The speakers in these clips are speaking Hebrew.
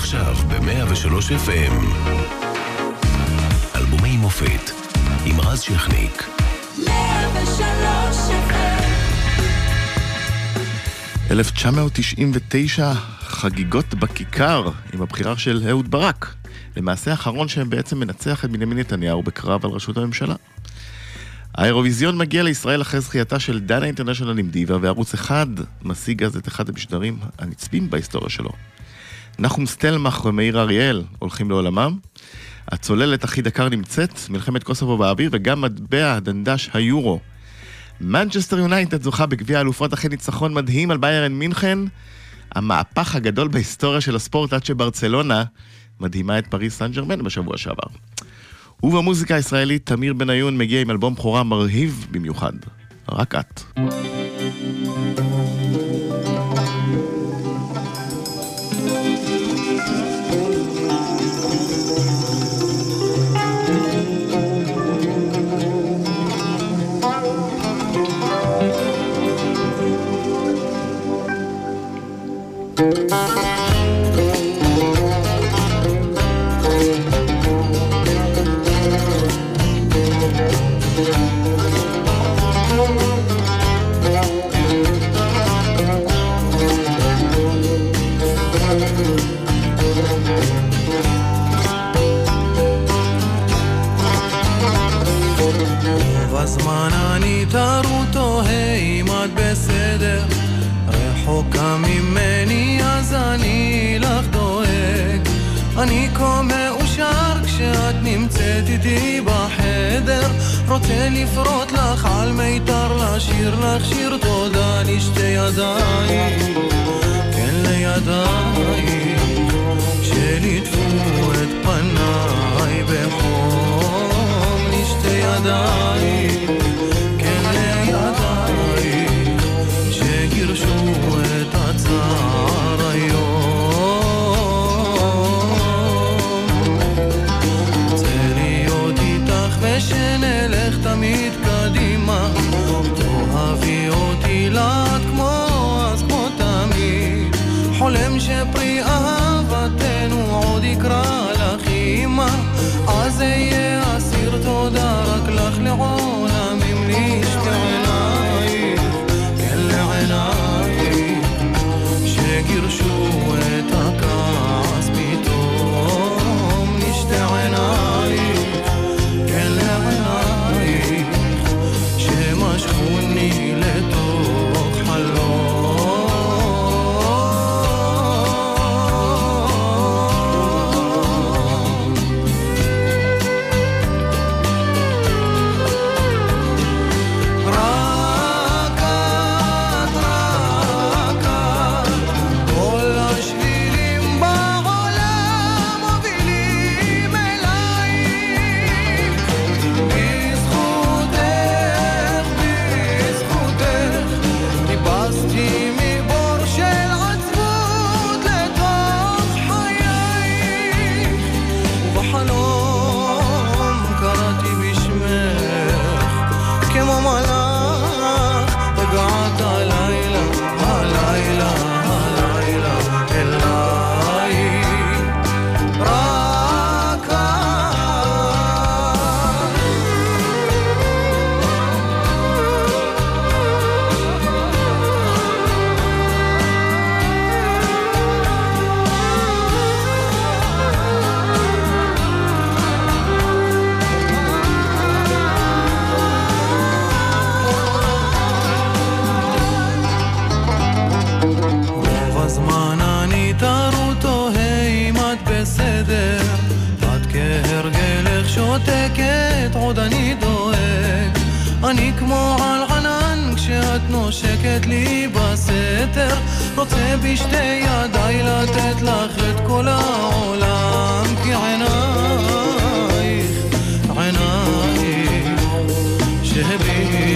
עכשיו ב-103 FM. אלבומי מופת עם רז שכניק. 103 FM 1999, חגיגות בכיכר, עם הבחירה של אהוד ברק. למעשה האחרון שבעצם מנצח את בנימין נתניהו בקרב על ראשות הממשלה. האירוויזיון מגיע לישראל אחרי זכייתה של דנה אינטרנשיונל עם דיווה, וערוץ אחד משיג אז את אחד המשדרים הנצפים בהיסטוריה שלו. נחום סטלמך ומאיר אריאל הולכים לעולמם. הצוללת אח"י דקר נמצאת, מלחמת קוסובו באוויר, וגם מטבע חדש היורו. מנצ'סטר יונייטד זוכה בגביע האלופות אחרי ניצחון מדהים על ביירן מינכן. המהפך הגדול בהיסטוריה של הספורט עד שברצלונה מדהימה את פריס סן ג'רמן בשבוע שעבר. ובמוזיקה הישראלית, עמיר בניון מגיע עם אלבום בכורה מרהיב במיוחד. רק את. איתי בחדר רוצה לפרוט לך על מיתר לשיר לך שיר תודה לשתי ידיים. כן לידיים שליטפו את פניי בחום. לשתי ידיים כן לידיים שגירשו את הצער שפרי אהבתנו עוד יקרא לך אמא. אז אהיה אסיר תודה רק לך לעולמים לשתי עינייך כן לעינייך שגירשו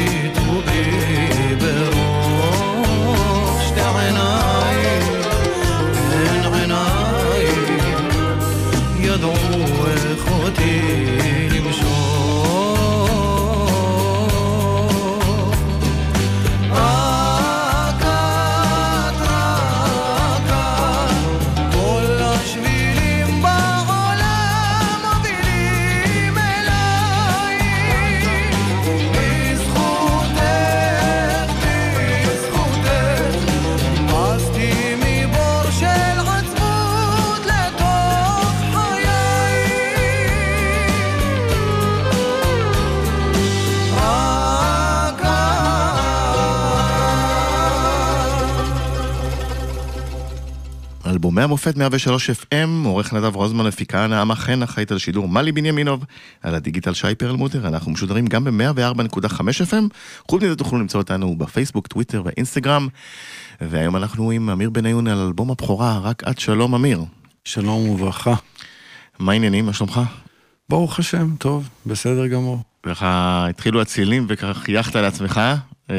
שהביטו בי אלבומי המופת 103 FM, עורך נדב רוזמן, מפיקה נעמה חן, אחראית על שידור מלי בנימינוב, על הדיגיטל שי פרלמוטר, אנחנו משודרים גם ב-104.5 FM, חוץ מזה תוכלו למצוא אותנו בפייסבוק, טוויטר ואינסטגרם, והיום אנחנו עם אמיר בניון על אלבום הבכורה, רק את שלום אמיר. שלום וברכה. מה העניינים, מה שלומך? ברוך השם, טוב, בסדר גמור. ככה התחילו הצילים וככה חייכת לעצמך, אה,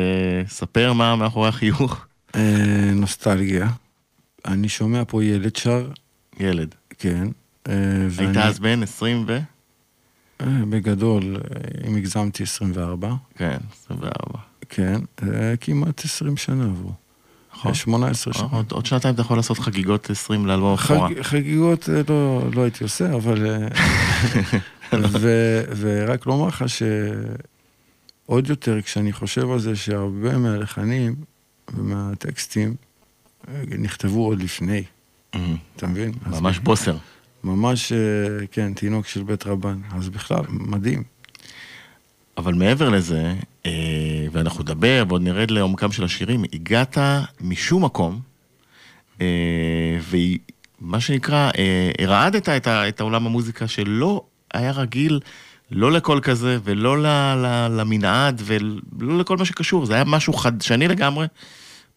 ספר מה מאחורי החיוך. אה, נוסטלגיה. אני שומע פה ילד שר, ילד. כן. אה, היית ואני- אז בן 20 ו... אה, בגדול, אה, אם הגזמתי 24, כן, 24. כן, כמעט 20 שנה עברו. נכון. אה, 18 שנה. עוד, עוד שנתיים אתה יכול לעשות חגיגות 20 לאלבום הבכורה. חג, חגיגות לא, לא הייתי עושה, אבל... ו, ורק לומר לך שעוד יותר, כשאני חושב על זה שהרבה מהלחנים ומהטקסטים נכתבו עוד לפני, מהמם. אתה מבין? ממש בוסר. ממש, אה, כן, תינוק של בית רבן. אז בכלל, מדהים. אבל מעבר לזה, אה, ואנחנו נדבר ועוד נרד לעומקם של השירים, הגעת משום מקום, אה, ומה שנקרא, הרעדת את, את העולם המוזיקה שלא היה רגיל, לא לקול כזה ולא למנעד ולא לכל מה שקשור, זה היה משהו חדשני לגמרי,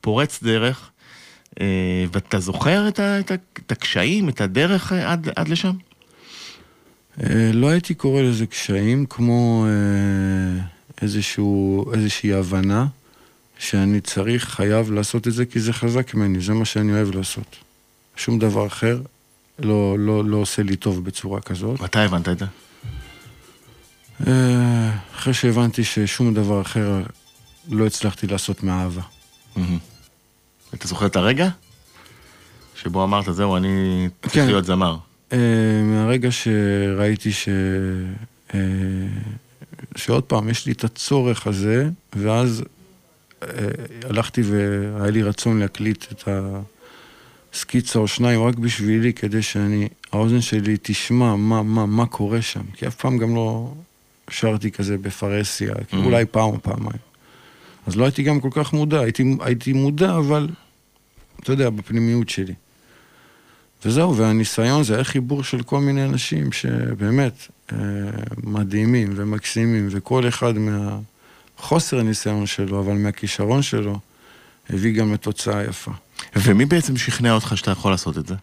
פורץ דרך. אה, ואתה זוכר את, ה, את, ה, את הקשיים, את הדרך אה, עד, עד לשם? אה, לא הייתי קורא לזה קשיים, כמו איזשהו, איזושהי הבנה שאני צריך, חייב לעשות את זה כי זה חזק ממני, זה מה שאני אוהב לעשות. שום דבר אחר לא, לא, לא עושה לי טוב בצורה כזאת. מתי הבנת את זה? אחרי שהבנתי ששום דבר אחר לא הצלחתי לעשות מאהבה. מהמם. אתה זוכר את הרגע? שבו אמרת, זהו, אני צריך כן. להיות זמר. אה, מהרגע שראיתי ש... אה, שעוד פעם, יש לי את הצורך הזה, ואז אה, הלכתי והיה לי רצון להקליט את הסקיצה או שניים רק בשבילי, כדי שאני, האוזן שלי תשמע מה, מה, מה קורה שם. כי אף פעם גם לא שרתי כזה בפרהסיה, כי Mhm. אולי פעם או פעמיים. אז לא הייתי גם כל כך מודע, הייתי, הייתי מודע, אבל, אתה יודע, בפנימיות שלי. וזהו, והניסיון זה היה חיבור של כל מיני אנשים שבאמת אה, מדהימים ומקסימים, וכל אחד מהחוסר הניסיון שלו, אבל מהכישרון שלו, הביא גם לתוצאה יפה. ומי בעצם שכנע אותך שאתה יכול לעשות את זה?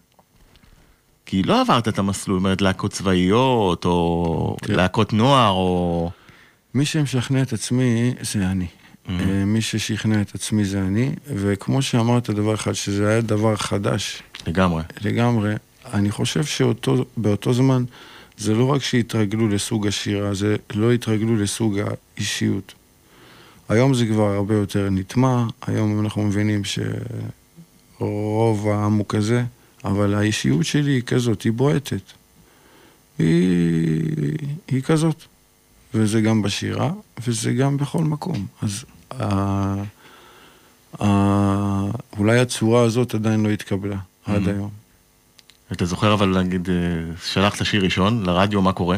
כי לא עברת את המסלול, זאת אומרת, להקות צבאיות, או כן. להקות נוער, או... מי שמשכנע את עצמי זה אני. אה, מי ששכנע את עצמי זה אני, וכמו שאמרת דבר אחד, שזה היה דבר חדש לגמרי. לגמרי, אני חושב שבאותו זמן זה לא רק שהתרגלו לסוג השירה, זה לא התרגלו לסוג האישיות. היום זה כבר הרבה יותר נטמע, היום אנחנו מבינים שרוב העם הוא כזה, אבל האישיות שלי היא כזאת, היא בועטת. היא, היא כזאת. וזה גם בשירה, וזה גם בכל מקום. אז. אולי הצורה הזאת עדיין לא התקבלה עד Mhm. היום. אתה זוכר אבל, נגיד, אה, שלחת שיר ראשון לרדיו, מה קורה?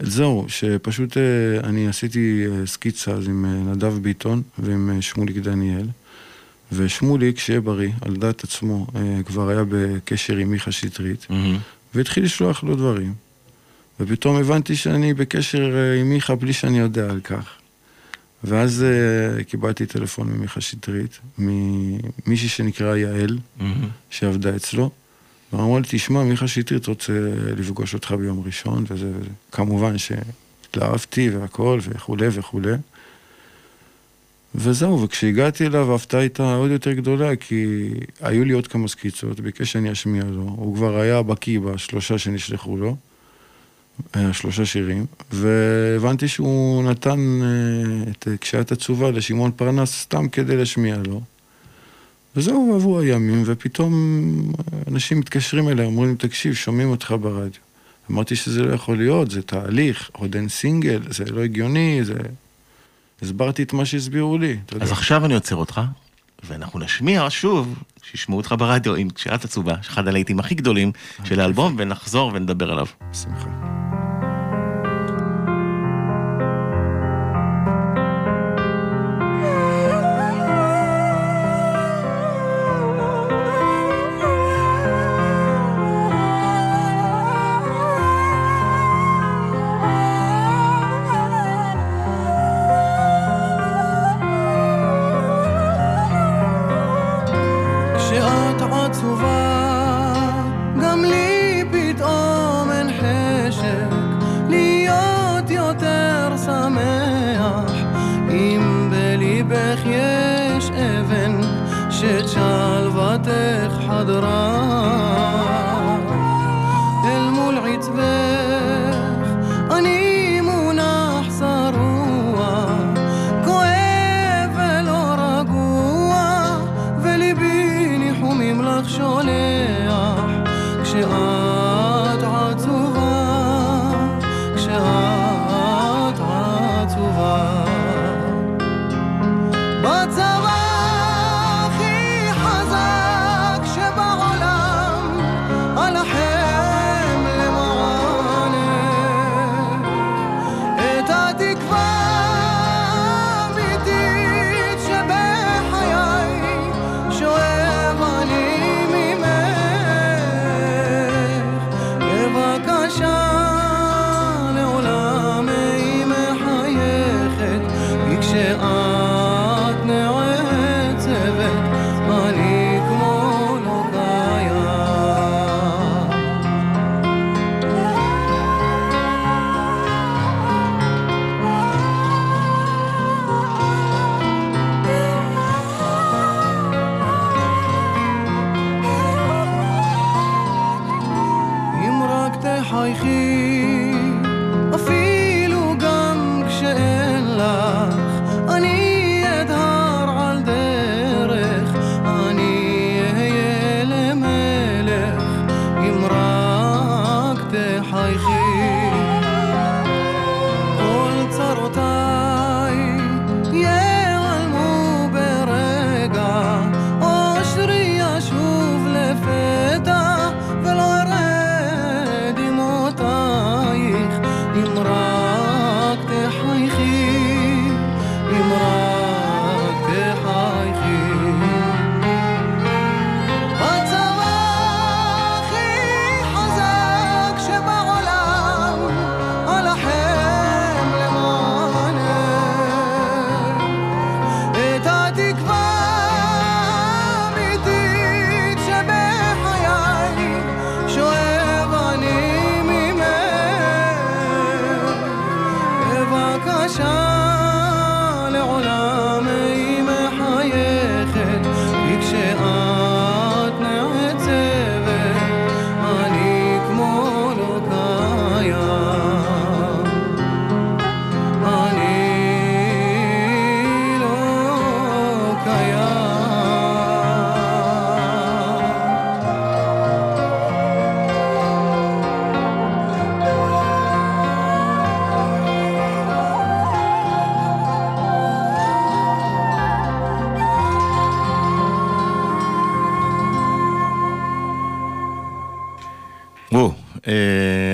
זהו, שפשוט אה, אני עשיתי אה, סקיצה אז עם נדב ביטון ועם שמוליק דניאל, ושמוליק, שיהיה בריא, על דעת עצמו, כבר היה בקשר עם מיכה שטרית, מהמם. והתחיל לשלוח לו דברים. ופתאום הבנתי שאני בקשר עם מיכה בלי שאני יודע על כך. ואז אה, קיבלתי טלפון ממיכה שטרית, ממישהי שנקרא יעל, מהמם. שעבדה אצלו, ואמרו לי, תשמע, מיכה שטרית רוצה לפגוש אותך ביום ראשון, וזה וזה. כמובן שהתלהבתי והכל, וכולי וכולי. וזהו, וכשהגעתי אליו, ההפתעה הייתה עוד יותר גדולה, כי היו לי עוד כמה סקיצות, ביקש שאני אשמיע לו. הוא כבר היה בקיא בשלושה שנשלחו לו, שלושה שירים, והבנתי שהוא נתן אה, את קשיית עצובה לשמעון פרנס סתם כדי להשמיע לו. וזהו, עברו הימים, ופתאום אנשים מתקשרים אליי, אומרים תקשיב, שומעים אותך ברדיו. אמרתי שזה לא יכול להיות, זה תהליך, עוד אין סינגל, זה לא הגיוני, זה... הסברתי את מה שהסבירו לי. אז עכשיו אני עוצר אותך, ואנחנו נשמיע שוב, שישמעו אותך ברדיו עם קשירת עצובה, אחד הלהיטים הכי גדולים של האלבום, ונחזור ונדבר עליו. בשמחה. حضرات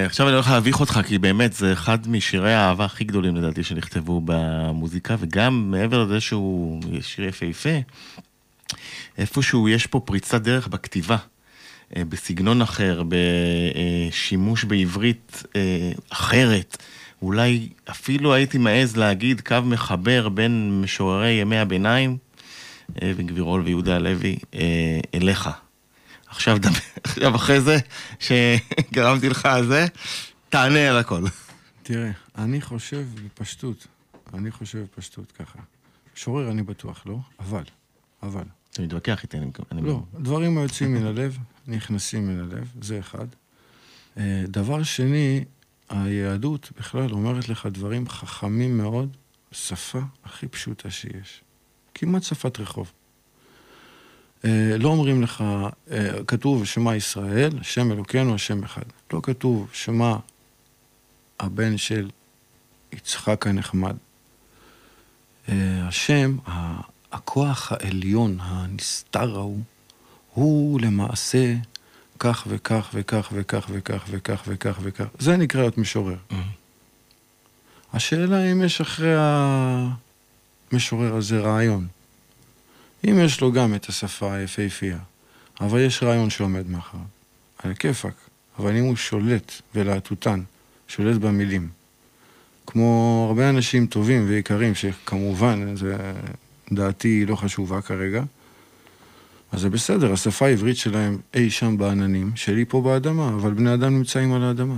עכשיו אני הולך להביך אותך, כי באמת זה אחד משירי האהבה הכי גדולים לדעתי שנכתבו במוזיקה, וגם מעבר לזה שהוא שיר יפהפה, איפשהו יש פה פריצת דרך בכתיבה, אה, בסגנון אחר, בשימוש בעברית אה, אחרת. אולי אפילו הייתי מעז להגיד קו מחבר בין משוררי ימי הביניים, אה, בן גבירול ויהודה הלוי, אה, אליך. עכשיו, דבר, עכשיו אחרי זה, שגרמתי לך זה, תענה על הכל. תראה, אני חושב בפשטות, אני חושב בפשטות ככה. משורר אני בטוח, לא? אבל, אבל. אתה מתווכח איתי, אני... אני לא, דברים היוצאים מן הלב, נכנסים מן הלב, זה אחד. אה, דבר שני, היהדות בכלל אומרת לך דברים חכמים מאוד, שפה הכי פשוטה שיש. כמעט שפת רחוב. אה, לא אומרים לך, אה, כתוב שמע ישראל, שם אלוקינו, השם אחד. לא כתוב שמע הבן של יצחק הנחמד. אה, השם, הכוח העליון, הנסתר ההוא, הוא למעשה כך וכך וכך וכך וכך וכך וכך וכך. זה נקרא להיות משורר. השאלה אם יש אחרי המשורר הזה רעיון. אם יש לו גם את השפה היפהפייה, אבל יש רעיון שעומד מאחוריו, על הכיפאק, אבל אם הוא שולט ולהטוטן, שולט במילים, כמו הרבה אנשים טובים ויקרים, שכמובן, זה, דעתי לא חשובה כרגע, אז זה בסדר, השפה העברית שלהם אי שם בעננים, שלי פה באדמה, אבל בני אדם נמצאים על האדמה.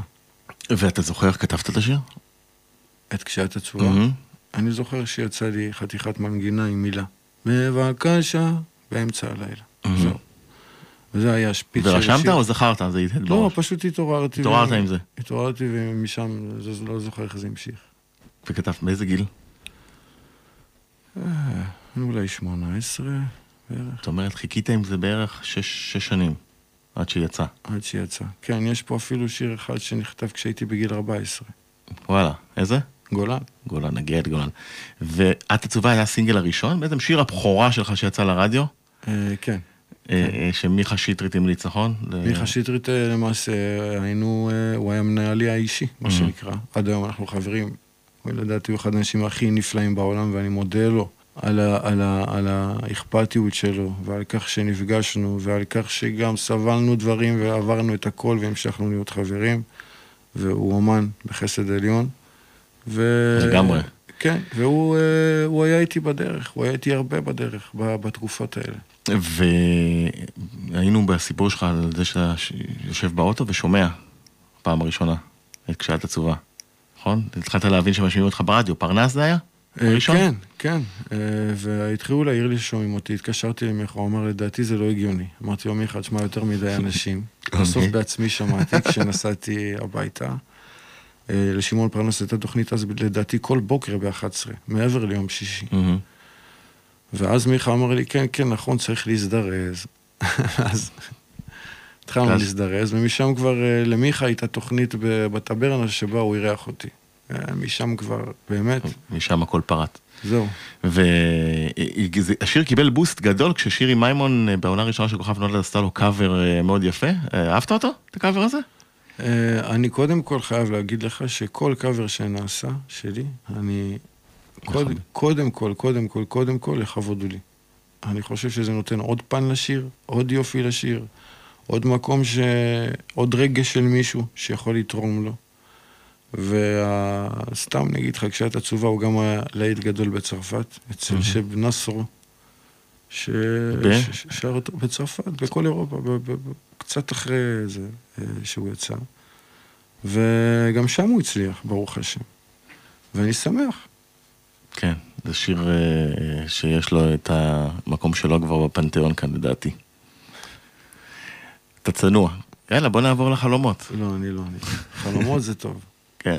ואתה זוכר איך כתבת את השיר? את קשיית הצורה, מהמם. אני זוכר שיצא לי חתיכת מנגינה עם מילה. בבקשה, באמצע הלילה. זהו. וזה היה שפיץ של ורשמת השיר. או זכרת? זה התהד לא. פשוט התעוררתי. התעוררת ו- עם זה. התעוררתי ומשם, זה- לא זוכר איך זה המשיך. וכתבת באיזה גיל? אולי 18 בערך, זאת אומרת, חיכית עם זה בערך שש שש שנים, עד שיצא. עד שיצא. כן, יש פה אפילו שיר אחד שנכתב כשהייתי בגיל 14. וואלה, איזה? גולן. גולן, נגיע את גולן. ואת עצובה היה הסינגל הראשון? בעצם שיר הבכורה שלך שיצא לרדיו? אה, כן. אה, אה, שמיכה שטרית המליץ, נכון? ל- מיכה שטרית למעשה היינו, הוא היה מנהלי האישי, מה Mhm. שנקרא. עד היום אנחנו חברים. הוא לדעתי הוא אחד האנשים הכי נפלאים בעולם, ואני מודה לו על, ה, על, ה, על האכפתיות שלו, ועל כך שנפגשנו, ועל כך שגם סבלנו דברים ועברנו את הכל והמשכנו להיות חברים. והוא אומן בחסד עליון. ו... לגמרי. כן, והוא אה, היה איתי בדרך, הוא היה איתי הרבה בדרך בתקופות האלה. והיינו בסיפור שלך על זה שאתה יושב באוטו ושומע פעם הראשונה את כשאת עצובה, נכון? התחלת להבין שמשמיעים אותך ברדיו, פרנס זה היה? אה, הראשון? כן, כן. אה, והתחילו להעיר לי ששומעים אותי, התקשרתי למיכה, הוא אמר, לדעתי זה לא הגיוני. אמרתי לו, מיכה, תשמע יותר מדי אנשים. בסוף אוקיי. בעצמי שמעתי כשנסעתי הביתה. אה, לשמעון פרנס הייתה תוכנית אז, לדעתי, כל בוקר ב-11, מעבר ליום שישי. מהמם. ואז מיכה אמר לי, כן, כן, נכון, צריך להזדרז. אז התחלנו להזדרז, ומשם כבר אה, למיכה הייתה תוכנית בטברנה שבה הוא אירח אותי. אה, משם כבר, באמת, משם הכל פרט. זהו. והשיר קיבל בוסט גדול כששירי מימון בעונה הראשונה של כוכב נולד עשתה לו קאבר מאוד יפה. אה, אהבת אותו? את הקאבר הזה? אה, אני קודם כל חייב להגיד לך שכל קאבר שנעשה, שלי, אני... קוד, נכון. קודם כל, קודם כל, קודם כל, לכבוד הוא לי. אני חושב שזה נותן עוד פן לשיר, עוד יופי לשיר, עוד מקום ש... עוד רגש של מישהו שיכול לתרום לו. וסתם אני אגיד לך, כשאת עצובה הוא גם היה להיט גדול בצרפת, אצל מהמם. שב נסרו, ש... ב? ש- ש- שר אותו בצרפת, בכל אירופה, ב... ב... קצת אחרי זה אה, שהוא יצא. וגם שם הוא הצליח, ברוך השם. ואני שמח. כן, זה שיר אה, שיש לו את המקום שלו כבר בפנתיאון כאן לדעתי. אתה צנוע. יאללה, בוא נעבור לחלומות. לא, אני לא, אני... חלומות זה טוב. כן.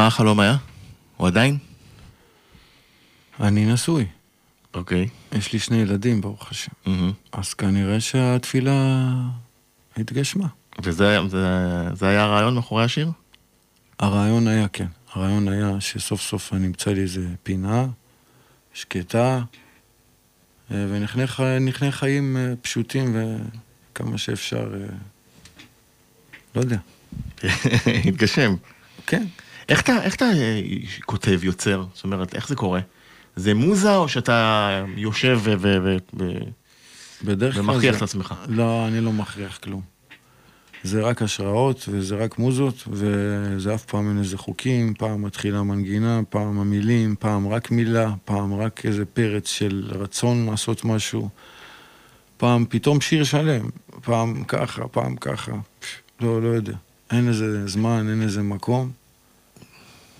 מה החלום היה? הוא עדיין? אני נשוי, אוקיי. יש לי שני ילדים, ברוך השם. מהמם. אז כנראה שהתפילה התגשמה. וזה זה, זה היה הרעיון מאחורי השיר? הרעיון היה, כן, הרעיון היה שסוף סוף אני אמצא לי איזה פינה, שקטה, אה, נחנה חיים אה, פשוטים וכמה שאפשר, אה, לא יודע. התגשם. כן, איך אתה, איך אתה אה, כותב, יוצר? זאת אומרת, איך זה קורה? זה מוזה או שאתה יושב ו- ו- ו- ו- בדרך כלל ומכריח זה- את עצמך? לא, אני לא מכריח כלום. זה רק השראות, וזה רק מוזות, וזה אף פעם אין איזה חוקים, פעם מתחילה מנגינה, פעם המילים, פעם רק מילה, פעם רק איזה פרץ של רצון לעשות משהו, פעם פתאום שיר שלם, פעם ככה, פעם ככה, פש, לא, לא יודע. אין איזה זמן, אין איזה מקום.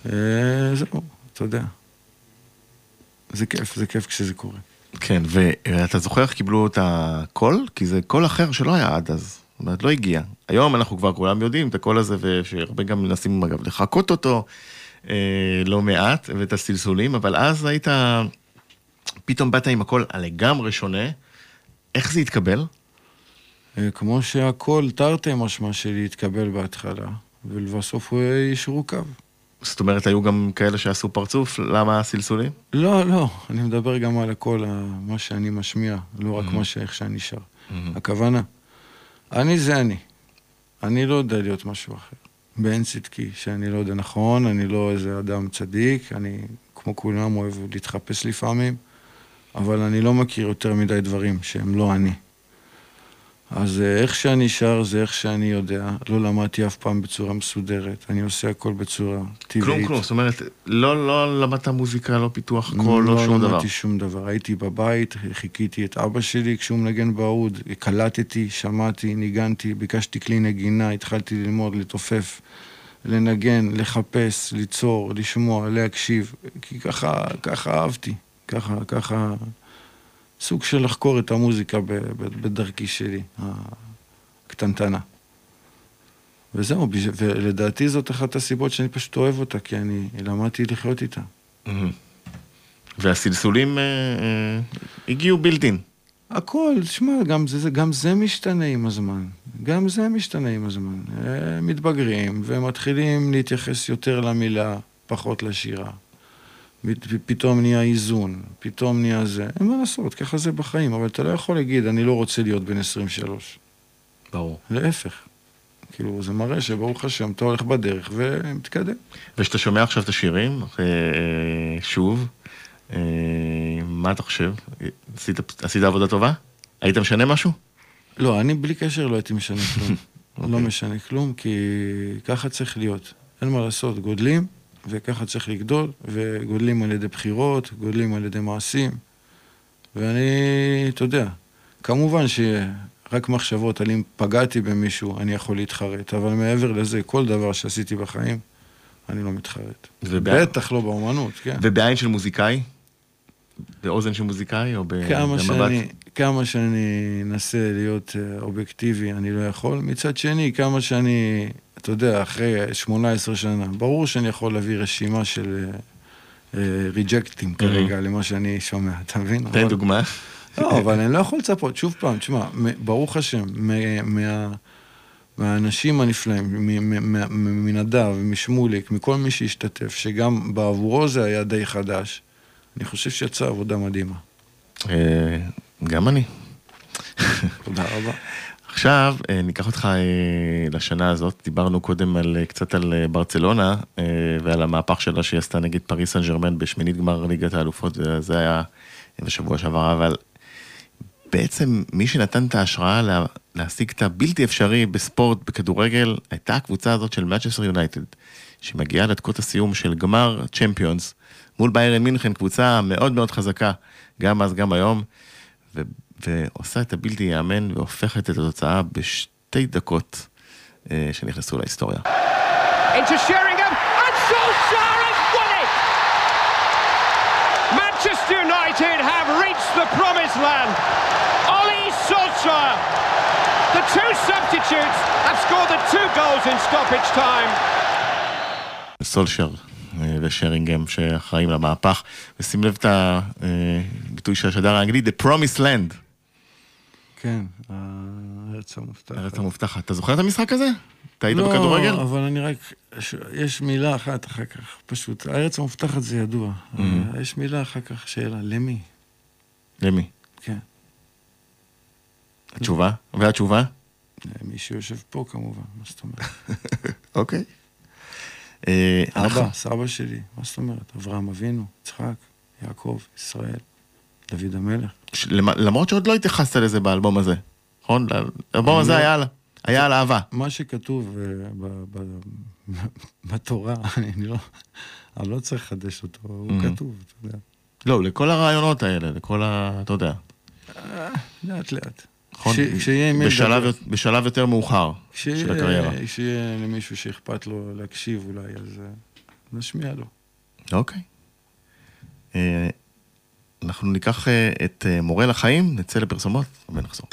אה, זהו, אתה יודע. זה כיף, זה כיף כשזה קורה. כן, ואתה זוכר איך קיבלו את הקול? כי זה קול אחר שלא היה עד אז. זאת אומרת, לא הגיע. היום אנחנו כבר כולם יודעים את הקול הזה, ושהרבה גם מנסים אגב לחקות אותו אה, לא מעט, ואת הסלסולים, אבל אז היית, פתאום באת עם הקול הלגמרי שונה. איך זה התקבל? אה, כמו שהכל תרתי משמע שלי התקבל בהתחלה, ולבסוף הוא יישרו קו. זאת אומרת, היו גם כאלה שעשו פרצוף, למה הסלסולים? לא, לא, אני מדבר גם על הכל, מה שאני משמיע, לא רק מה שאיך שאני שר. הכוונה, אני זה אני. אני לא יודע להיות משהו אחר. באין צדקי, שאני לא יודע נכון, אני לא איזה אדם צדיק, אני כמו כולם אוהב להתחפש לפעמים, אבל אני לא מכיר יותר מדי דברים שהם לא אני. אז אה, איך שאני שר זה איך שאני יודע, לא למדתי אף פעם בצורה מסודרת, אני עושה הכל בצורה טבעית. כלום, כלום. זאת אומרת, לא, לא למדת מוזיקה, לא פיתוח קול, לא, שום לא דבר. למדתי שום דבר. הייתי בבית, חיכיתי את אבא שלי כשהוא מנגן באוד, קלטתי, שמעתי, ניגנתי, ביקשתי כלי נגינה, התחלתי ללמוד, לתופף, לנגן, לחפש, ליצור, לשמוע, להקשיב, כי ככה, ככה אהבתי, ככה, ככה, סוג של לחקור את המוזיקה בדרכי שלי, הקטנטנה. וזהו, ולדעתי זאת אחת הסיבות שאני פשוט אוהב אותה, כי אני למדתי לחיות איתה. מהמם. והסלסולים אה, אה, הגיעו בילדין. הכל, תשמע, גם זה, גם זה משתנה עם הזמן. גם זה משתנה עם הזמן. אה, מתבגרים ומתחילים להתייחס יותר למילה, פחות לשירה. פתאום נהיה איזון, פתאום נהיה זה. אין מה לעשות, ככה זה בחיים, אבל אתה לא יכול להגיד, אני לא רוצה להיות בן 23. ברור. להפך. כאילו, זה מראה שברוך השם, אתה הולך בדרך ומתקדם. וכשאתה שומע עכשיו את השירים, אה, אה, שוב, אה, מה אתה חושב? עשית, עשית עבודה טובה? היית משנה משהו? לא, אני בלי קשר לא הייתי משנה כלום. אוקיי. לא משנה כלום, כי ככה צריך להיות. אין מה לעשות, גודלים, וככה צריך לגדול, וגודלים על ידי בחירות, גודלים על ידי מעשים. ואני, אתה יודע, כמובן שרק מחשבות על אם פגעתי במישהו, אני יכול להתחרט, אבל מעבר לזה, כל דבר שעשיתי בחיים, אני לא מתחרט. ובע- בטח לא באומנות, כן. ובעין של מוזיקאי? באוזן של מוזיקאי או כמה במבט? שאני, כמה שאני אנסה להיות אה, אובייקטיבי, אני לא יכול. מצד שני, כמה שאני, אתה יודע, אחרי 18 שנה, ברור שאני יכול להביא רשימה של ריג'קטים כרגע למה שאני שומע, אתה מבין? תן דוגמה. לא, אבל אני לא יכול לצפות, שוב פעם, תשמע, ברוך השם, מה... מהאנשים הנפלאים, מנדב, משמוליק, מכל מי שהשתתף, שגם בעבורו זה היה די חדש, אני חושב שיצאה עבודה מדהימה. אה, גם אני. תודה רבה. עכשיו, אה, ניקח אותך אה, לשנה הזאת. דיברנו קודם על, אה, קצת על ברצלונה ועל המהפך שלה שהיא עשתה נגד פריס סן ג'רמן בשמינית גמר ליגת האלופות, זה היה בשבוע שעבר, אבל בעצם מי שנתן את ההשראה לה, להשיג את הבלתי אפשרי בספורט, בכדורגל, הייתה הקבוצה הזאת של Manchester יונייטד, שמגיעה לדקות הסיום של גמר צ'מפיונס מול ביירן מינכן, קבוצה מאוד מאוד חזקה, גם אז, גם היום, ו, ועושה את הבלתי ייאמן והופכת את התוצאה בשתי דקות אה, שנכנסו להיסטוריה. into Sheringham, and Solskjaer has won it! Manchester United have reached the promised land. Oli Solskjaer, the two substitutes, have scored the two goals in stoppage time. סולשר אה, ושרינגהם שאחראים למהפך. ושים לב את הביטוי של השדר האנגלי, The Promised Land, כן, הארץ המובטחת. הארץ המובטחת. אתה זוכר את המשחק הזה? אתה היית לא, בכדורגל? אבל אני רק... יש מילה אחת אחר כך, פשוט. הארץ המובטחת זה ידוע. Mhm. יש מילה אחר כך, שאלה, למי? למי? כן. התשובה? והתשובה? מי שיושב פה כמובן, מה זאת אומרת? אוקיי. אה, אבא, סבא שלי, מה זאת אומרת? אברהם אבינו, יצחק, יעקב, ישראל, דוד המלך. למרות שעוד לא התייחסת לזה באלבום הזה, נכון? האלבום הזה לא. היה על- היה על אהבה. מה שכתוב אה, ב- ב- בתורה, אני לא... אני לא צריך לחדש אותו, הוא Mhm. כתוב, אתה יודע. לא, לכל הרעיונות האלה, לכל ה... אתה יודע. לאט לאט. נכון? בשלב, יותר מאוחר של הקריירה. כשיהיה למישהו שאכפת לו להקשיב אולי, אז אה, נשמיע לו. אוקיי. אנחנו ניקח אה, את אה, מורה לחיים, נצא לפרסומות ונחזור.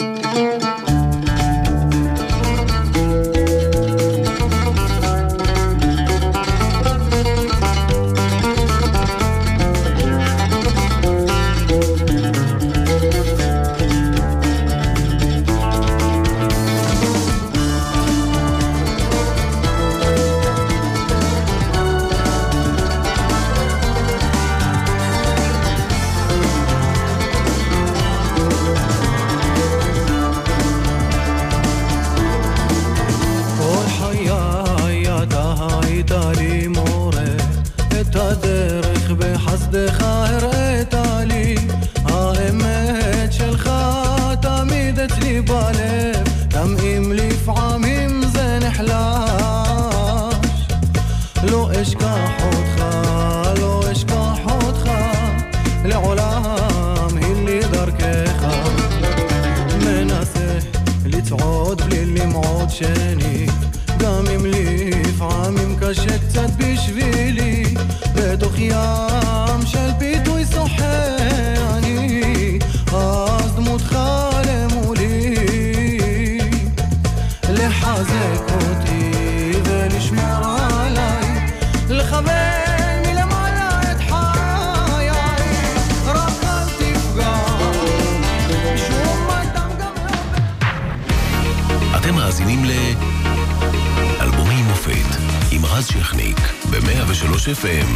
ב-103 FM.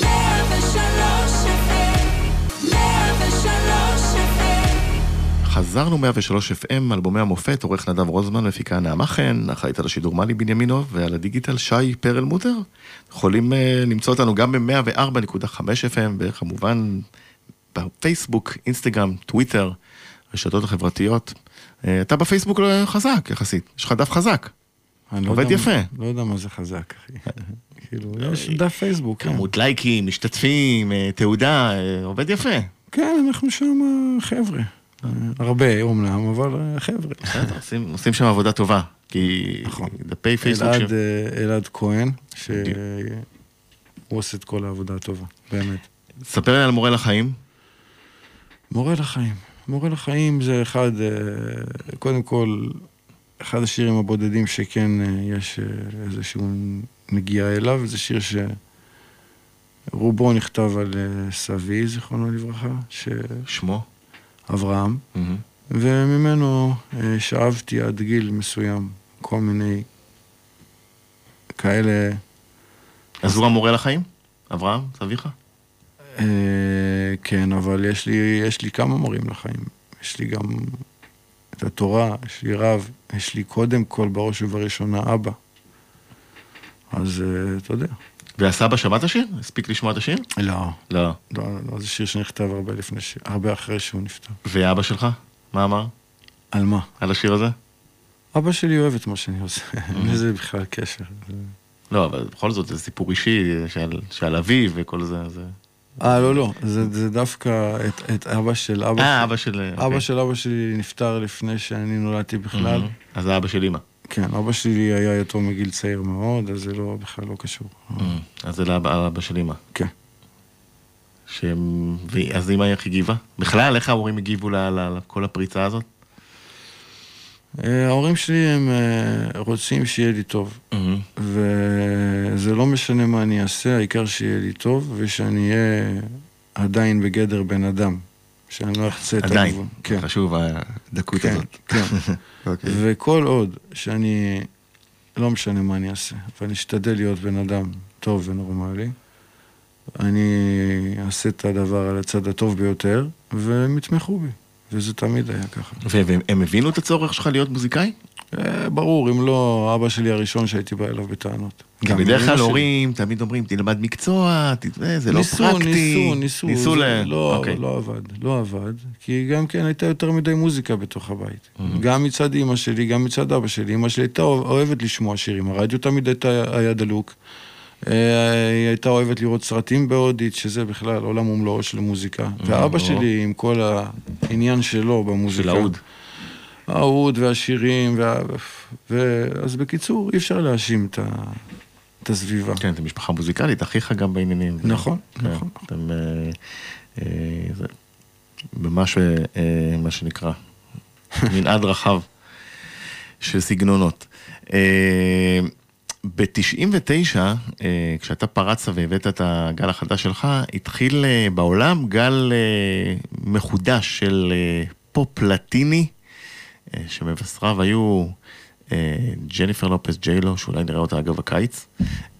103 FM, 103 FM. חזרנו 103 FM, אלבומי המופת, עורך נדב רוזמן, מפיקה נעמה חן, אחראית על השידור מלי בנימינוב, ועל הדיגיטל שי פרלמוטר. יכולים uh, למצוא אותנו גם ב-104.5 FM, וכמובן בפייסבוק, אינסטגרם, טוויטר, רשתות החברתיות. Uh, אתה בפייסבוק לא חזק יחסית, יש לך דף חזק. לא עובד יודע יפה. לא יודע מה זה חזק, אחי. כאילו, יש דף פייסבוק, כן. כמות לייקים, משתתפים, אה, תעודה, אה, עובד יפה. כן, אנחנו שם חבר'ה. אה, הרבה אומנם, אבל חבר'ה. עושים- שם עבודה טובה. כי נכון. דפי פייסבוק... ש- אלעד, אלעד כהן, שהוא עושה את כל העבודה הטובה, באמת. ספר לי על מורה לחיים. מורה לחיים. מורה לחיים זה אחד, קודם כל, אחד השירים הבודדים שכן יש איזשהו נגיעה אליו, זה שיר שרובו נכתב על אה, סבי, זיכרונו לברכה, שמו? שאברהם, מהמם. וממנו אה, שאבתי עד גיל מסוים כל מיני כאלה, אז הוא המורה לחיים? אברהם, סביך? אה, כן, אבל יש לי, יש לי כמה מורים לחיים. יש לי גם את התורה, יש לי רב, יש לי קודם כל, בראש ובראשונה, אבא. אז אה, אתה יודע. והסבא שמע את השיר? הספיק לשמוע את השיר? לא, לא. לא, לא, זה שיר שנכתב הרבה לפני, ש... הרבה אחרי שהוא נפטר. ואבא שלך? מה אמר על מה? על השיר הזה? אבא שלי אוהב את מה שאני עושה, אין לזה בכלל קשר. לא, אבל בכל זאת זה סיפור אישי שעל, שעל אביו וכל זה. זה... אה, לא, לא, זה, זה דווקא את, את אבא של אבא אה, שלי. אבא של... אבא אוקיי. של אבא שלי נפטר לפני שאני נולדתי בכלל. מהמם. אז זה אבא של אמא. כן, אבא שלי היה יתום מגיל צעיר מאוד, אז זה לא, בכלל לא קשור. אז זה לאבא אבא של אמא. כן. ש... אז אמא איך הגיבה? בכלל, איך ההורים הגיבו לכל הפריצה הזאת? אה, ההורים שלי הם אה, רוצים שיהיה לי טוב, מהמם. וזה לא משנה מה אני אעשה, העיקר שיהיה לי טוב, ושאני אהיה עדיין בגדר בן אדם. שאני לא אחצה את עדיין, הגבול. כן, חשוב הדקות כן, הזאת. כן. אוקיי. וכל עוד שאני, לא משנה מה אני אעשה, ואני אשתדל להיות בן אדם טוב ונורמלי, אני אעשה את הדבר על הצד הטוב ביותר, והם יתמכו בי. וזה תמיד היה ככה. והם הבינו את הצורך שלך להיות מוזיקאי? אה, ברור, אם לא אבא שלי הראשון שהייתי בא אליו בטענות. גם בדרך כלל. הורים תמיד אומרים, תלמד מקצוע, זה לא פרקטי. ניסו, ניסו, ניסו. לא, אוקיי. לא עבד, לא עבד, כי גם כן הייתה יותר מדי מוזיקה בתוך הבית. Mhm. גם מצד אימא שלי, גם מצד אבא שלי. אימא שלי הייתה אוהבת לשמוע שירים, הרדיו תמיד היה דלוק. אה, היא הייתה אוהבת לראות סרטים בהודית, שזה בכלל עולם ומלואו של מוזיקה. ואבא. שלי, עם כל העניין שלו במוזיקה. של האוד. האוד והשירים, וה... ו... אז בקיצור, אי אפשר להאשים את, ה... את הסביבה. כן, אתם משפחה מוזיקלית, אחיך גם בעניינים. נכון, כן, נכון. אתם... אה, אה, זה ממש, אה, אה, מה שנקרא, מנעד רחב של סגנונות. ב-99, כשאתה פרצת והבאת את הגל החדש שלך, התחיל אה, בעולם גל אה, מחודש של אה, פופ לטיני, אה, שמבשריו היו אה, ג'ניפר לופס ג'יילו, שאולי נראה אותה אגב הקיץ,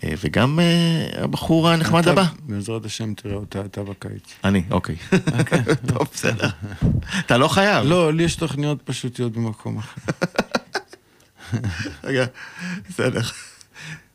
אה, וגם אה, הבחור הנחמד הבא. בעזרת השם תראה אותה אתה בקיץ. אני, אוקיי. טוב, בסדר. אתה לא חייב. לא, לי יש תוכניות פשוט להיות במקום אחר. רגע, בסדר.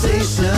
conversation.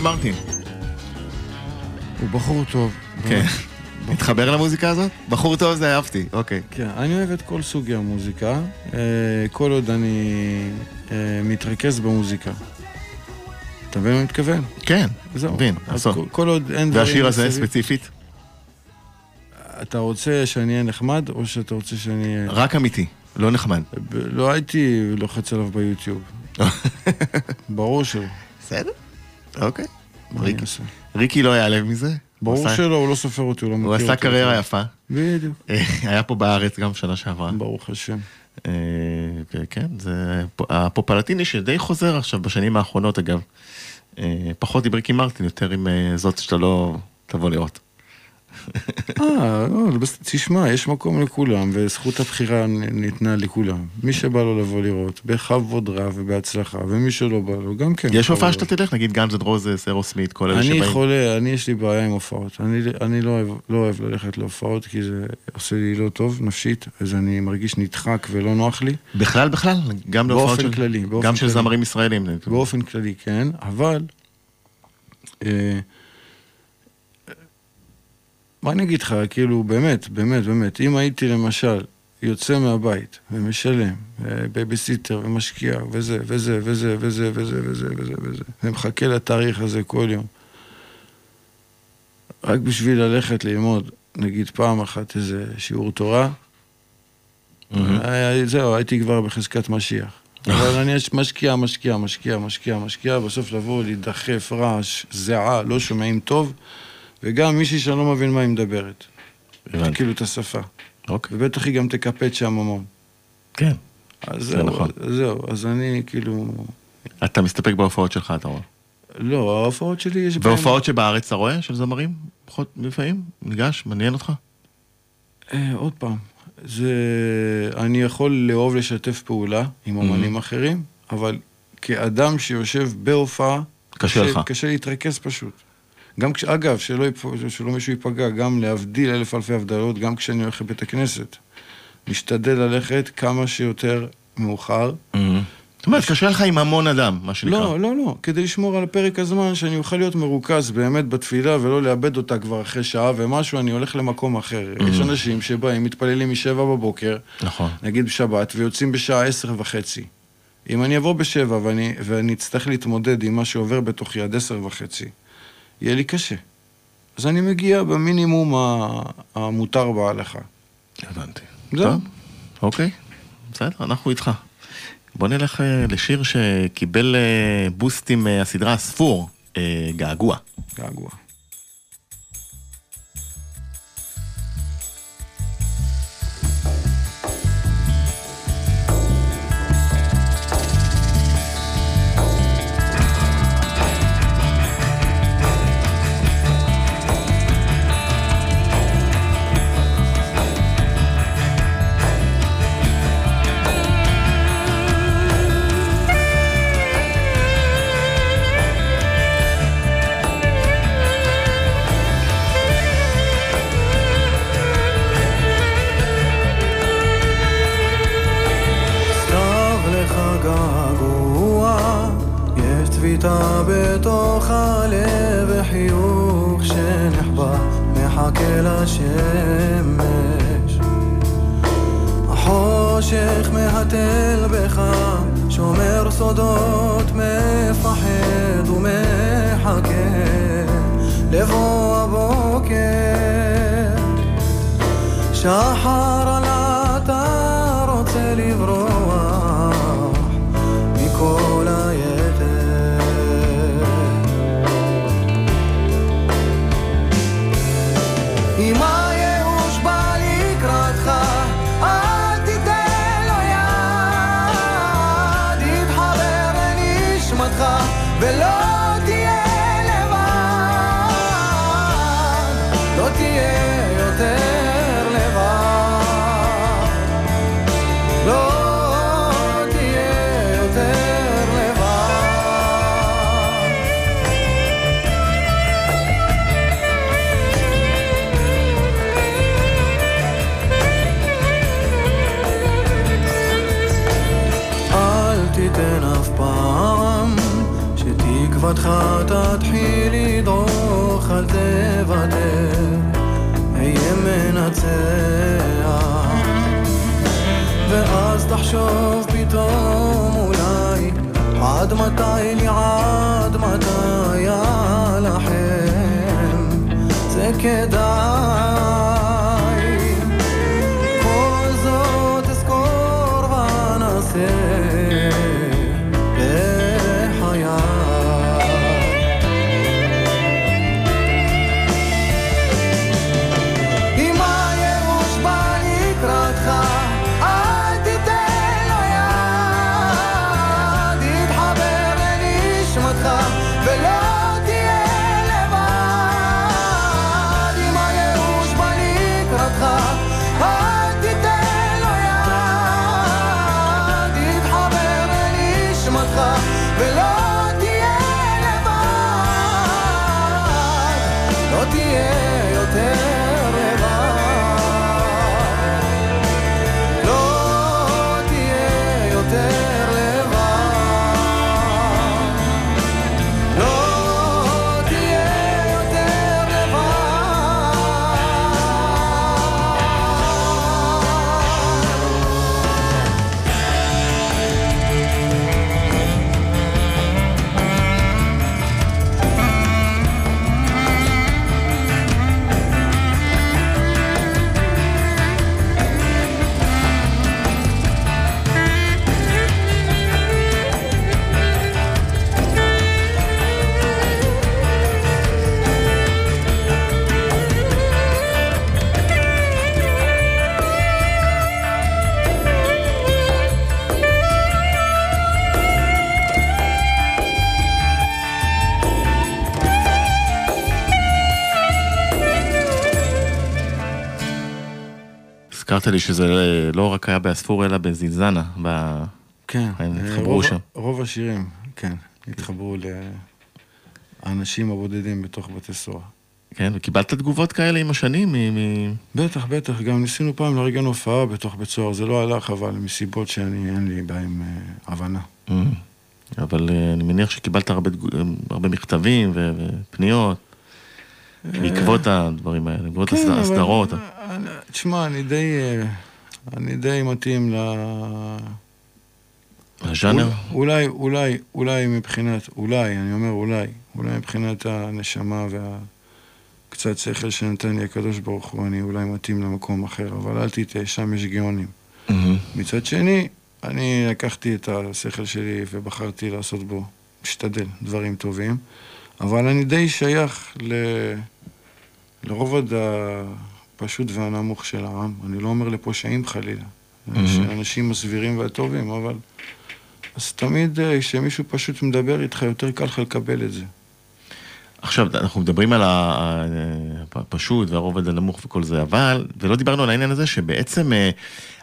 ריקי מרטין? הוא בחור טוב. כן. מתחבר למוזיקה הזאת? בחור טוב זה אהבתי, אוקיי. כן, אני אוהב את כל סוגי המוזיקה, אה, כל עוד אני אה, מתרכז במוזיקה. אתה מבין מה אני מתכוון? כן, זהו. מבין, עשור. כל- עוד אין דברים... והשיר הזה ספציפית? אתה רוצה שאני אהיה נחמד, או שאתה רוצה שאני אהיה... רק אמיתי, לא נחמד. לא הייתי לוחץ עליו ביוטיוב. ברור שלא. בסדר, אוקיי. ריקי-? ריקי לא ייעלב מזה. הוא ברור עשה- שלא, הוא לא סופר אותי, הוא לא מכיר הוא אותי. עשה קריירה. יפה. בדיוק, אה, היה פה בארץ גם שנה שעברה. ברוך השם. אה, כן, זה הפופ הלטיני שדי חוזר עכשיו בשנים האחרונות אגב. אה, פחות עם ריקי מרטין, יותר עם זאת שאתה לא תבוא לראות. אה, לא, בס- תשמע, יש מקום לכולם, וזכות הבחירה ניתנה לכולם. מי שבא לו לבוא לראות, בכבוד רב ובהצלחה, ומי שלא בא לו, גם כן. יש הופעה. שאתה תלך, נגיד Guns N' Roses, Aerosmith, כל אלה אני שבאים. חולה, אני יש לי בעיה עם הופעות. אני, אני לא, אוהב, לא אוהב ללכת להופעות, כי זה עושה לי לא טוב נפשית, אז אני מרגיש נדחק ולא נוח לי. בכלל, בכלל, גם להופעות של... כללי, באופן גם של כללי. זמרים ישראלים. באופן כללי, כן, אבל... אה, מה אני אגיד לך, כאילו, באמת, באמת, באמת, אם הייתי למשל יוצא מהבית ומשלם, אה, בייביסיטר ומשקיע וזה, וזה, וזה, וזה, וזה, וזה, וזה, וזה, ומחכה לתאריך הזה כל יום, רק בשביל ללכת ללמוד, נגיד פעם אחת איזה שיעור תורה, היה- זהו, הייתי כבר בחזקת משיח. אבל אני משקיע, משקיע, משקיע, משקיע, משקיע, בסוף לבוא, להידחף, רעש, זיעה, לא שומעים טוב, וגם מישהי שאני לא מבין מה היא מדברת. הבנתי. כאילו את השפה. אוקיי. ובטח היא גם תקפט שם המון. כן. אז זה זהו, נכון. אז זהו, אז אני כאילו... אתה מסתפק בהופעות שלך, אתה רואה. לא, ההופעות שלי יש והופעות שבארץ אתה רואה, של זמרים? פחות לפעמים? ניגש? מעניין אותך? אה, עוד פעם, זה... אני יכול לאהוב לשתף פעולה עם Mm-hmm. אמנים אחרים, אבל כאדם שיושב בהופעה... קשה לך. קשה להתרכז פשוט. גם כש... אגב, שלא, יפ... שלא מישהו ייפגע, גם להבדיל אלף אלפי הבדלות, גם כשאני הולך לבית הכנסת. משתדל ללכת כמה שיותר מאוחר. זאת אומרת, קשה לך עם המון אדם, מה שנקרא. לא, לא, לא, כדי לשמור על פרק הזמן, שאני אוכל להיות מרוכז באמת בתפילה ולא לאבד אותה כבר אחרי שעה ומשהו, אני הולך למקום אחר. יש אנשים שבאים, מתפללים משבע בבוקר, נכון. נגיד בשבת, ויוצאים בשעה עשר וחצי. אם אני אבוא בשבע ואני, ואני אצטרך להתמודד עם מה שעובר בתוכי עד עשר וחצי, יהיה לי קשה. אז אני מגיע במינימום המותר בהלכה. הבנתי. זהו. אוקיי, בסדר, אנחנו איתך. בוא נלך אה, לשיר שקיבל אה, בוסט עם אה, הסדרה הספור, אה, געגוע. געגוע. לבוא הבוקר. שחר תחשוב פתאום אולי עד מתי לי, עד מתי אלחם, זה כדאי. הזכרת לי שזה לא רק היה באספור, אלא בזינזנה, ב... כן, הם אה, התחברו רוב- שם. רוב השירים, כן, התחברו לאנשים הבודדים בתוך בתי סוהר. כן, וקיבלת תגובות כאלה עם השנים? מ... בטח, בטח, גם ניסינו פעם לארגן הופעה בתוך בית סוהר, זה לא הלך, אבל מסיבות שאני, אין לי בהם אה, הבנה. Mm. אבל אה, אני מניח שקיבלת הרבה, תגו- הרבה מכתבים ו- ופניות בעקבות הדברים האלה, בעקבות אבל- הסדרות. אני- תשמע, אני די, אה, אני די מתאים ל... הז'אנר? אולי, אולי, אולי מבחינת, אולי, אני אומר אולי, אולי מבחינת הנשמה והקצת שכל שנתן לי הקדוש ברוך הוא, אני אולי מתאים למקום אחר, אבל אל תטעה, שם יש גאונים. מצד שני, אני לקחתי את השכל שלי ובחרתי לעשות בו, משתדל, דברים טובים, אבל אני די שייך ל... לרובד הפשוט והנמוך של העם. אני לא אומר לפושעים חלילה, מהמם. שאנשים הסבירים והטובים, אבל... אז תמיד אה, כשמישהו פשוט מדבר איתך, יותר קל לך לקבל את זה. עכשיו, אנחנו מדברים על הפשוט והרובד הנמוך וכל זה, אבל, ולא דיברנו על העניין הזה שבעצם אה,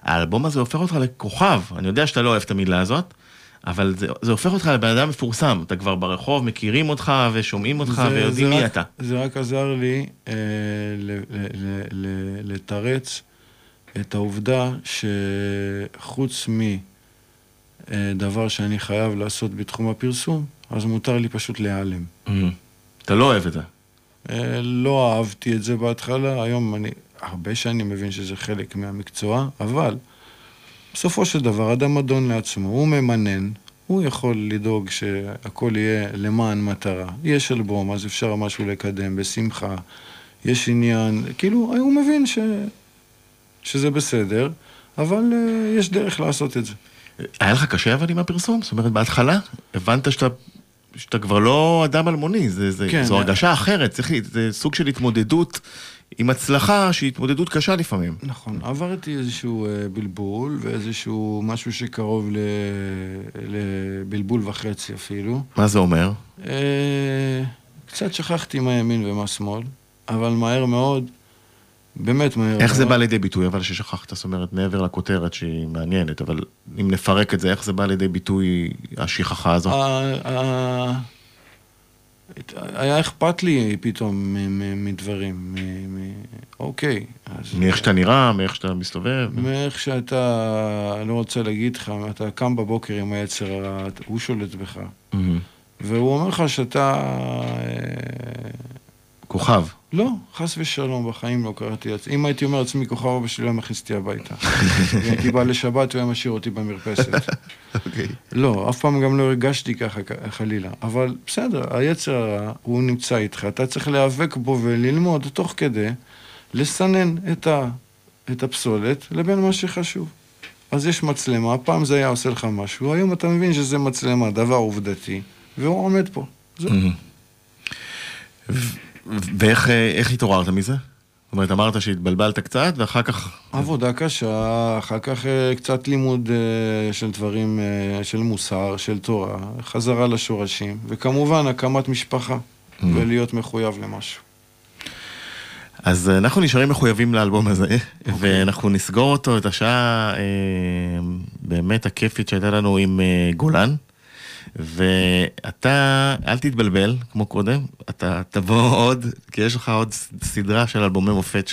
האלבום הזה הופך אותך לכוכב. אני יודע שאתה לא אוהב את המילה הזאת, אבל זה, זה הופך אותך לבן אדם מפורסם. אתה כבר ברחוב, מכירים אותך ושומעים אותך זה- ויודעים זה מי רק- אתה. זה רק עזר לי אה, ל- ל- ל- ל- לתרץ את העובדה שחוץ מדבר שאני חייב לעשות בתחום הפרסום, אז מותר לי פשוט להיעלם. מהמם. אתה לא אוהב את זה. אה, לא אהבתי את זה בהתחלה, היום אני הרבה שנים מבין שזה חלק מהמקצוע, אבל בסופו של דבר אדם אדון לעצמו, הוא ממנן, הוא יכול לדאוג שהכל יהיה למען מטרה. יש אלבום, אז אפשר משהו לקדם בשמחה, יש עניין, כאילו, הוא מבין ש... שזה בסדר, אבל אה, יש דרך לעשות את זה. היה לך קשה אבל עם הפרסום? זאת אומרת, בהתחלה הבנת שאתה, שאתה כבר לא אדם אלמוני, זה, זה, כן. זו הרגשה אחרת, צריך, זה סוג של התמודדות עם הצלחה שהיא התמודדות קשה לפעמים. נכון, עברתי איזשהו אה, בלבול ואיזשהו משהו שקרוב ל... לבלבול וחצי אפילו. מה זה אומר? אה, קצת שכחתי מה ימין ומה שמאל, אבל מהר מאוד, באמת מהר מאוד. איך זה בא לידי ביטוי, אבל ששכחת, זאת אומרת, מעבר לכותרת שהיא מעניינת, אבל אם נפרק את זה, איך זה בא לידי ביטוי, השכחה הזאת? היה אכפת לי פתאום מדברים, אוקיי. אז- מאיך שאתה נראה, מאיך שאתה מסתובב. מאיך שאתה, אני לא רוצה להגיד לך, אתה קם בבוקר עם היצר הרע, הוא שולט בך. והוא אומר לך שאתה... כוכב. לא, חס ושלום, בחיים לא קראתי לעצמי. אם הייתי אומר לעצמי כוכב, אבא שלי היה מכניס אותי הביתה. אם הייתי בא לשבת, הוא היה משאיר אותי במרפסת. אוקיי. לא, אף פעם גם לא הרגשתי ככה, חלילה. אבל בסדר, היצר הרע, הוא נמצא איתך, אתה צריך להיאבק בו וללמוד תוך כדי לסנן את, ה, את הפסולת לבין מה שחשוב. אז יש מצלמה, פעם זה היה עושה לך משהו, היום אתה מבין שזה מצלמה, דבר עובדתי, והוא עומד פה. זהו. ואיך אה, התעוררת מזה? זאת אומרת, אמרת שהתבלבלת קצת, ואחר כך... עבודה קשה, אחר כך אה, קצת לימוד אה, של דברים, של מוסר, של תורה, חזרה לשורשים, וכמובן הקמת משפחה, ולהיות מחויב למשהו. אז אנחנו נשארים מחויבים לאלבום הזה, ואנחנו נסגור אותו, את השעה אה, באמת הכיפית שהייתה לנו עם אה, גולן. ואתה, אל תתבלבל, כמו קודם, אתה תבוא עוד, כי יש לך עוד סדרה של אלבומי מופת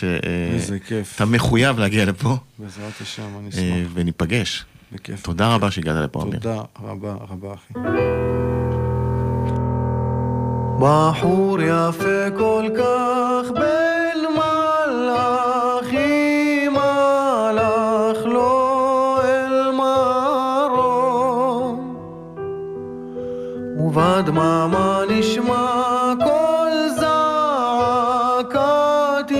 איזה כיף. שאתה מחויב להגיע לפה, בעזרת השם, אני אה, אשמח. וניפגש. בכיף. תודה רבה שהגעת לפה, אמיר. תודה רבה רבה, אחי. בחור יפה כל כך בין ובדממה נשמע קול זעקת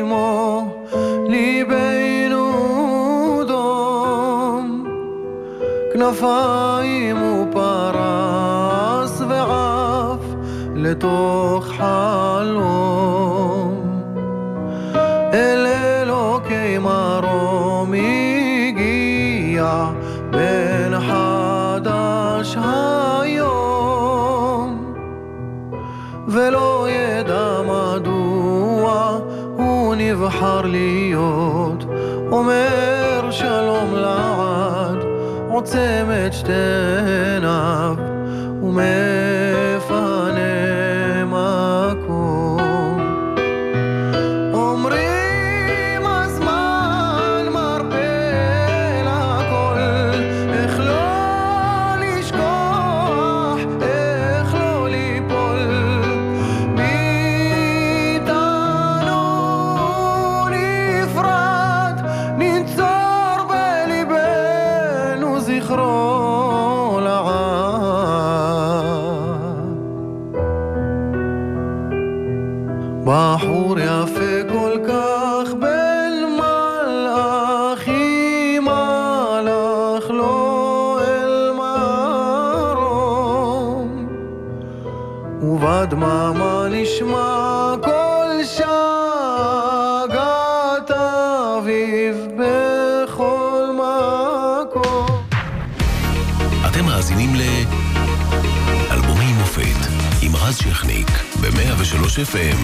אמו ליבנו דום כנפיים הוא פרס ועף לתוך חלום אל אלוקי מרום הגיע בחר להיות, אומר שלום לעד, עוצם את שתי עיניו, אומר FM.